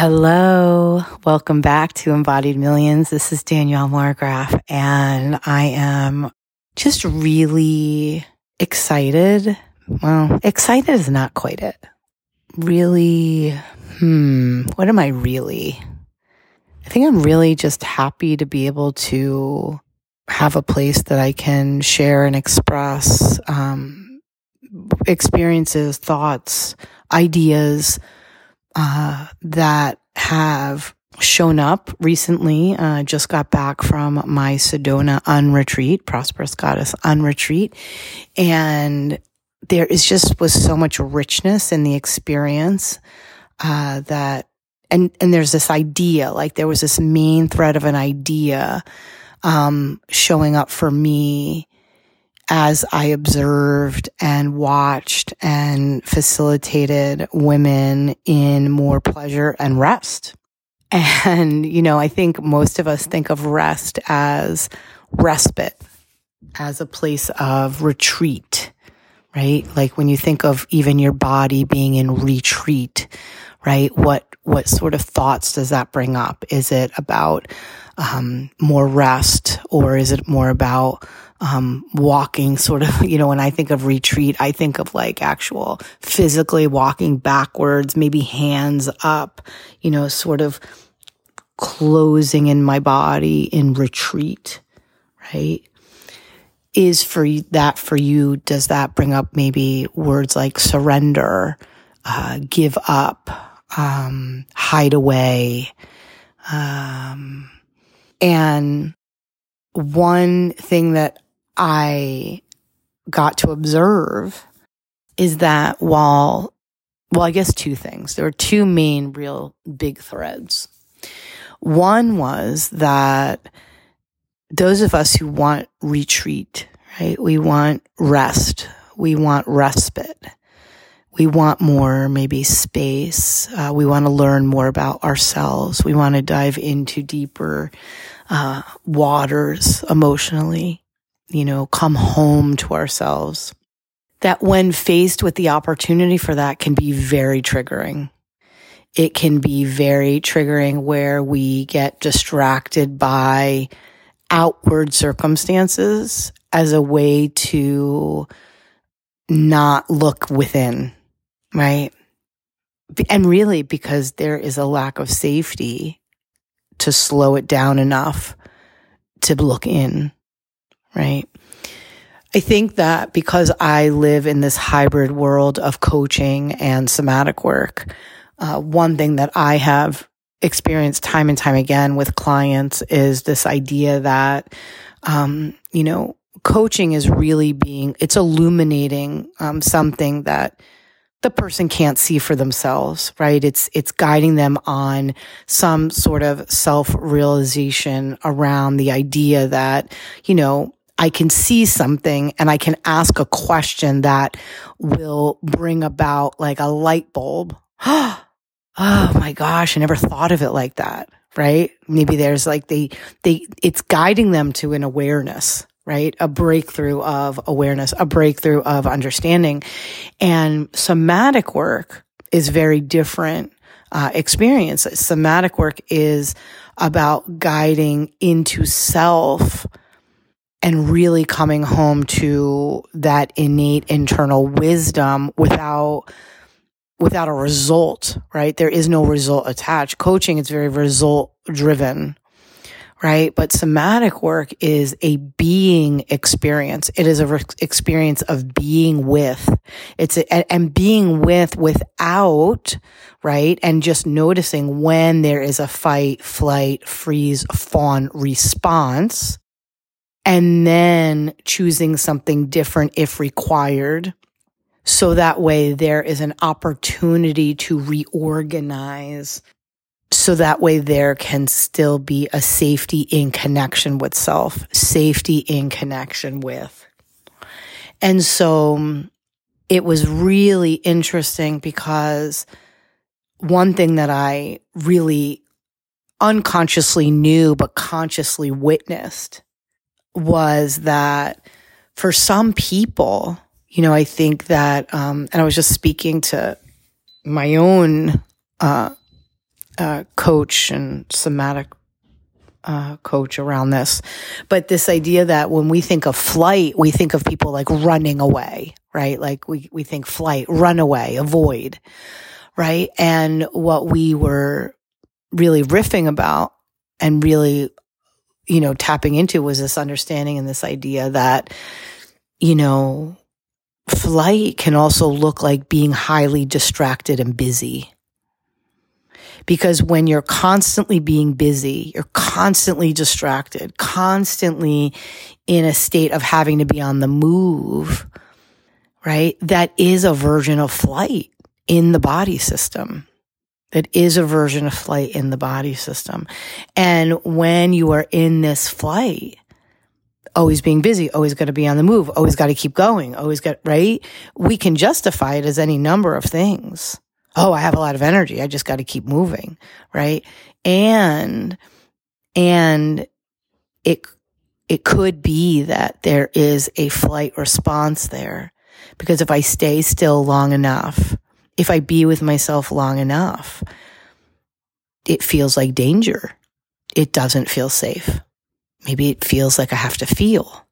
Hello, welcome back to Embodied Millions. This is Danielle Margraf, and I am just really excited. Well, excited is not quite it. Really, hmm, what am I really? I think I'm really just happy to be able to have a place that I can share and express um, experiences, thoughts, ideas uh, that have shown up recently. Uh, just got back from my Sedona unretreat, Prosperous Goddess unretreat. And there is just was so much richness in the experience, uh, that, and, and there's this idea, like there was this main thread of an idea, um, showing up for me as I observed and watched and facilitated women in more pleasure and rest. And, you know, I think most of us think of rest as respite, as a place of retreat, right? Like when you think of even your body being in retreat, right? What, what sort of thoughts does that bring up? Is it about, um, more rest or is it more about, um, walking sort of, you know, when I think of retreat, I think of like actual physically walking backwards, maybe hands up, you know, sort of closing in my body in retreat, right? Is for that for you, does that bring up maybe words like surrender, uh, give up, um, hide away, um, and one thing that I got to observe is that while, well, I guess two things. There were two main real big threads. One was that those of us who want retreat, right? We want rest. We want respite. We want more, maybe space. Uh, we want to learn more about ourselves. We want to dive into deeper uh, waters emotionally, you know, come home to ourselves. That when faced with the opportunity for that can be very triggering. It can be very triggering where we get distracted by outward circumstances as a way to not look within, right? And really because there is a lack of safety to slow it down enough to look in right? I think that because I live in this hybrid world of coaching and somatic work, uh, one thing that I have experienced time and time again with clients is this idea that, um, you know, coaching is really being, it's illuminating um, something that the person can't see for themselves, right? It's, it's guiding them on some sort of self realization around the idea that, you know, I can see something and I can ask a question that will bring about like a light bulb. oh my gosh, I never thought of it like that. Right. Maybe there's like they, they, it's guiding them to an awareness, right? A breakthrough of awareness, a breakthrough of understanding. And somatic work is very different uh, experience. Somatic work is about guiding into self and really coming home to that innate internal wisdom without without a result, right? There is no result attached. Coaching is very result driven, right? But somatic work is a being experience. It is a re- experience of being with. It's a, and being with without, right? And just noticing when there is a fight, flight, freeze, fawn response and then choosing something different if required. So that way there is an opportunity to reorganize. So that way there can still be a safety in connection with self, safety in connection with. And so um, it was really interesting because one thing that I really unconsciously knew, but consciously witnessed was that for some people, you know, I think that, um, and I was just speaking to my own, uh, uh, coach and somatic uh, coach around this, but this idea that when we think of flight, we think of people like running away, right? Like we, we think flight, run away, avoid, right? And what we were really riffing about and really, you know, tapping into was this understanding and this idea that, you know, flight can also look like being highly distracted and busy because when you're constantly being busy, you're constantly distracted, constantly in a state of having to be on the move, right? That is a version of flight in the body system. That is a version of flight in the body system. And when you are in this flight, always being busy, always got to be on the move, always got to keep going, always got, right? We can justify it as any number of things oh, I have a lot of energy. I just got to keep moving. Right. And, and it, it could be that there is a flight response there because if I stay still long enough, if I be with myself long enough, it feels like danger. It doesn't feel safe. Maybe it feels like I have to feel,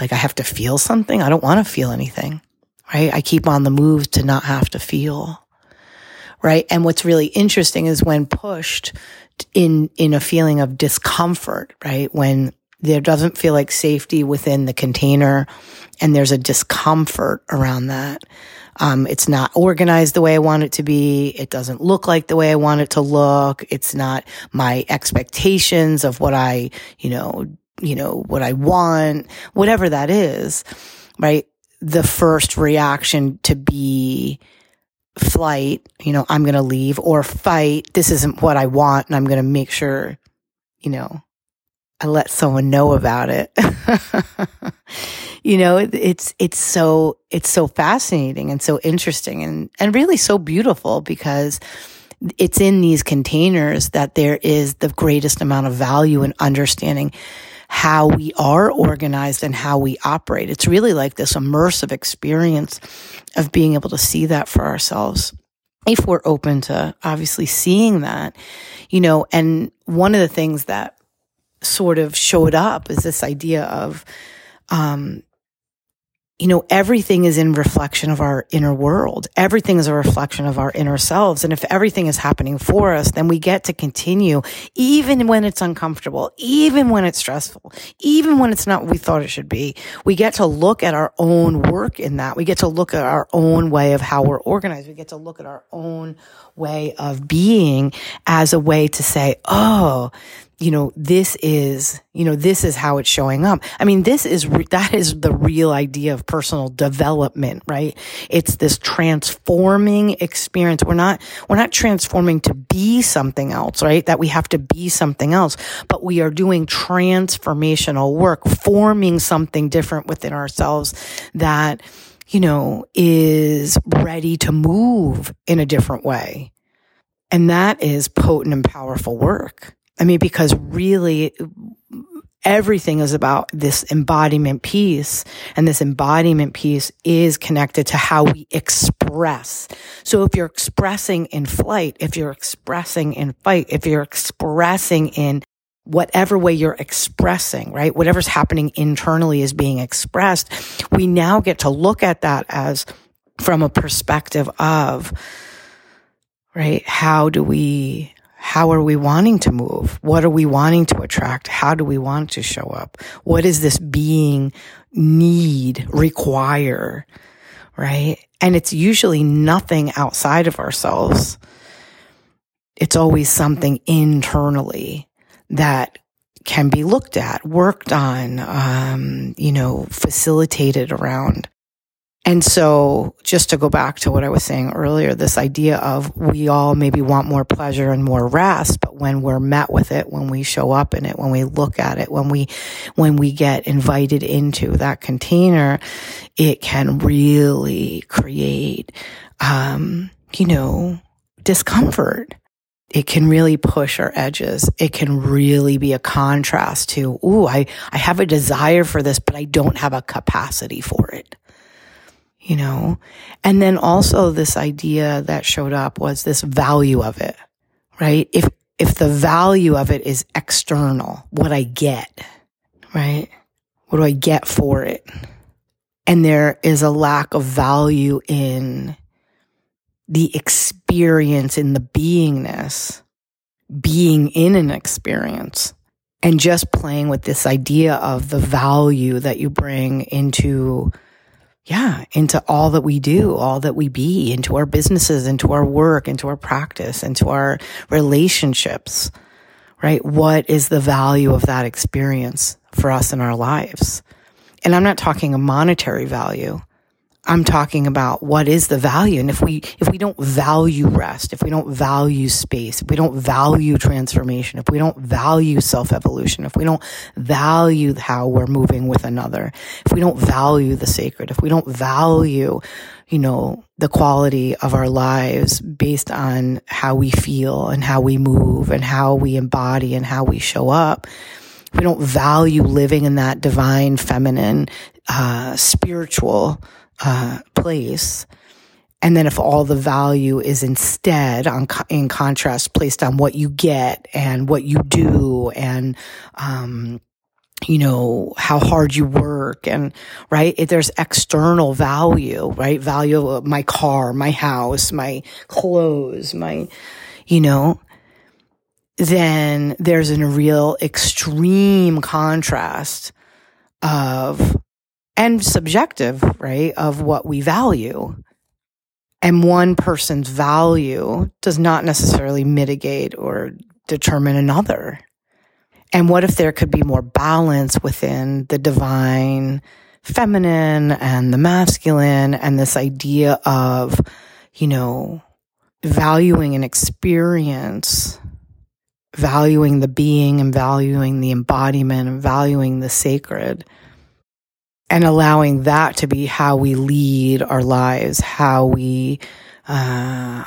like I have to feel something. I don't want to feel anything, right? I keep on the move to not have to feel right? And what's really interesting is when pushed in, in a feeling of discomfort, right? When there doesn't feel like safety within the container and there's a discomfort around that. Um, it's not organized the way I want it to be. It doesn't look like the way I want it to look. It's not my expectations of what I, you know, you know, what I want, whatever that is, right? The first reaction to be flight, you know, I'm going to leave or fight. This isn't what I want. And I'm going to make sure, you know, I let someone know about it. you know, it's, it's so, it's so fascinating and so interesting and, and really so beautiful because it's in these containers that there is the greatest amount of value and understanding how we are organized and how we operate. It's really like this immersive experience of being able to see that for ourselves. If we're open to obviously seeing that, you know, and one of the things that sort of showed up is this idea of, um, you know, everything is in reflection of our inner world. Everything is a reflection of our inner selves. And if everything is happening for us, then we get to continue even when it's uncomfortable, even when it's stressful, even when it's not what we thought it should be. We get to look at our own work in that. We get to look at our own way of how we're organized. We get to look at our own way of being as a way to say, Oh, you know, this is, you know, this is how it's showing up. I mean, this is, that is the real idea of personal development, right? It's this transforming experience. We're not, we're not transforming to be something else, right? That we have to be something else, but we are doing transformational work, forming something different within ourselves that, you know, is ready to move in a different way. And that is potent and powerful work. I mean, because really everything is about this embodiment piece and this embodiment piece is connected to how we express. So if you're expressing in flight, if you're expressing in fight, if you're expressing in whatever way you're expressing, right? Whatever's happening internally is being expressed. We now get to look at that as from a perspective of, right? How do we how are we wanting to move? What are we wanting to attract? How do we want to show up? What does this being need, require? Right? And it's usually nothing outside of ourselves. It's always something internally that can be looked at, worked on, um, you know, facilitated around. And so just to go back to what I was saying earlier, this idea of we all maybe want more pleasure and more rest, but when we're met with it, when we show up in it, when we look at it, when we, when we get invited into that container, it can really create, um, you know, discomfort it can really push our edges. It can really be a contrast to, ooh, I, I have a desire for this, but I don't have a capacity for it you know? And then also this idea that showed up was this value of it, right? If, if the value of it is external, what I get, right? What do I get for it? And there is a lack of value in the experience, in the beingness, being in an experience and just playing with this idea of the value that you bring into yeah, into all that we do, all that we be, into our businesses, into our work, into our practice, into our relationships, right? What is the value of that experience for us in our lives? And I'm not talking a monetary value. I'm talking about what is the value. And if we, if we don't value rest, if we don't value space, if we don't value transformation, if we don't value self evolution, if we don't value how we're moving with another, if we don't value the sacred, if we don't value, you know, the quality of our lives based on how we feel and how we move and how we embody and how we show up, we don't value living in that divine, feminine, uh, spiritual, uh, place. And then if all the value is instead on, in contrast placed on what you get and what you do and, um, you know, how hard you work and, right? If there's external value, right? Value of my car, my house, my clothes, my, you know, then there's a real extreme contrast of and subjective, right, of what we value. And one person's value does not necessarily mitigate or determine another. And what if there could be more balance within the divine feminine and the masculine and this idea of, you know, valuing an experience, valuing the being and valuing the embodiment and valuing the sacred and allowing that to be how we lead our lives, how we, uh,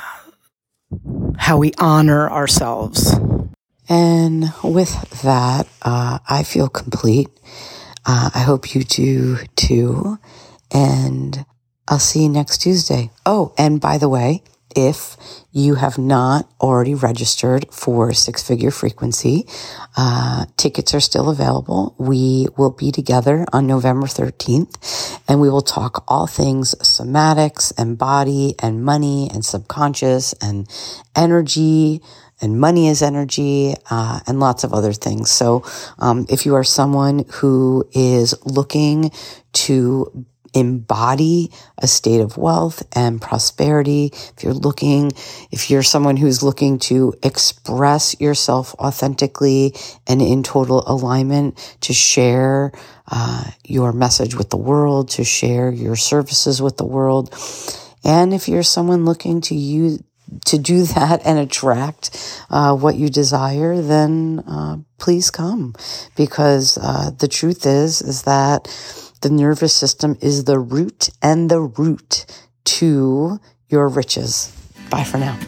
how we honor ourselves. And with that, uh, I feel complete. Uh, I hope you do too. And I'll see you next Tuesday. Oh, and by the way, if you have not already registered for Six Figure Frequency, uh, tickets are still available. We will be together on November 13th and we will talk all things somatics and body and money and subconscious and energy and money is energy, uh, and lots of other things. So, um, if you are someone who is looking to embody a state of wealth and prosperity, if you're looking, if you're someone who's looking to express yourself authentically and in total alignment to share uh, your message with the world, to share your services with the world, and if you're someone looking to use to do that and attract uh, what you desire, then uh, please come, because uh, the truth is is that the nervous system is the root and the root to your riches. Bye for now.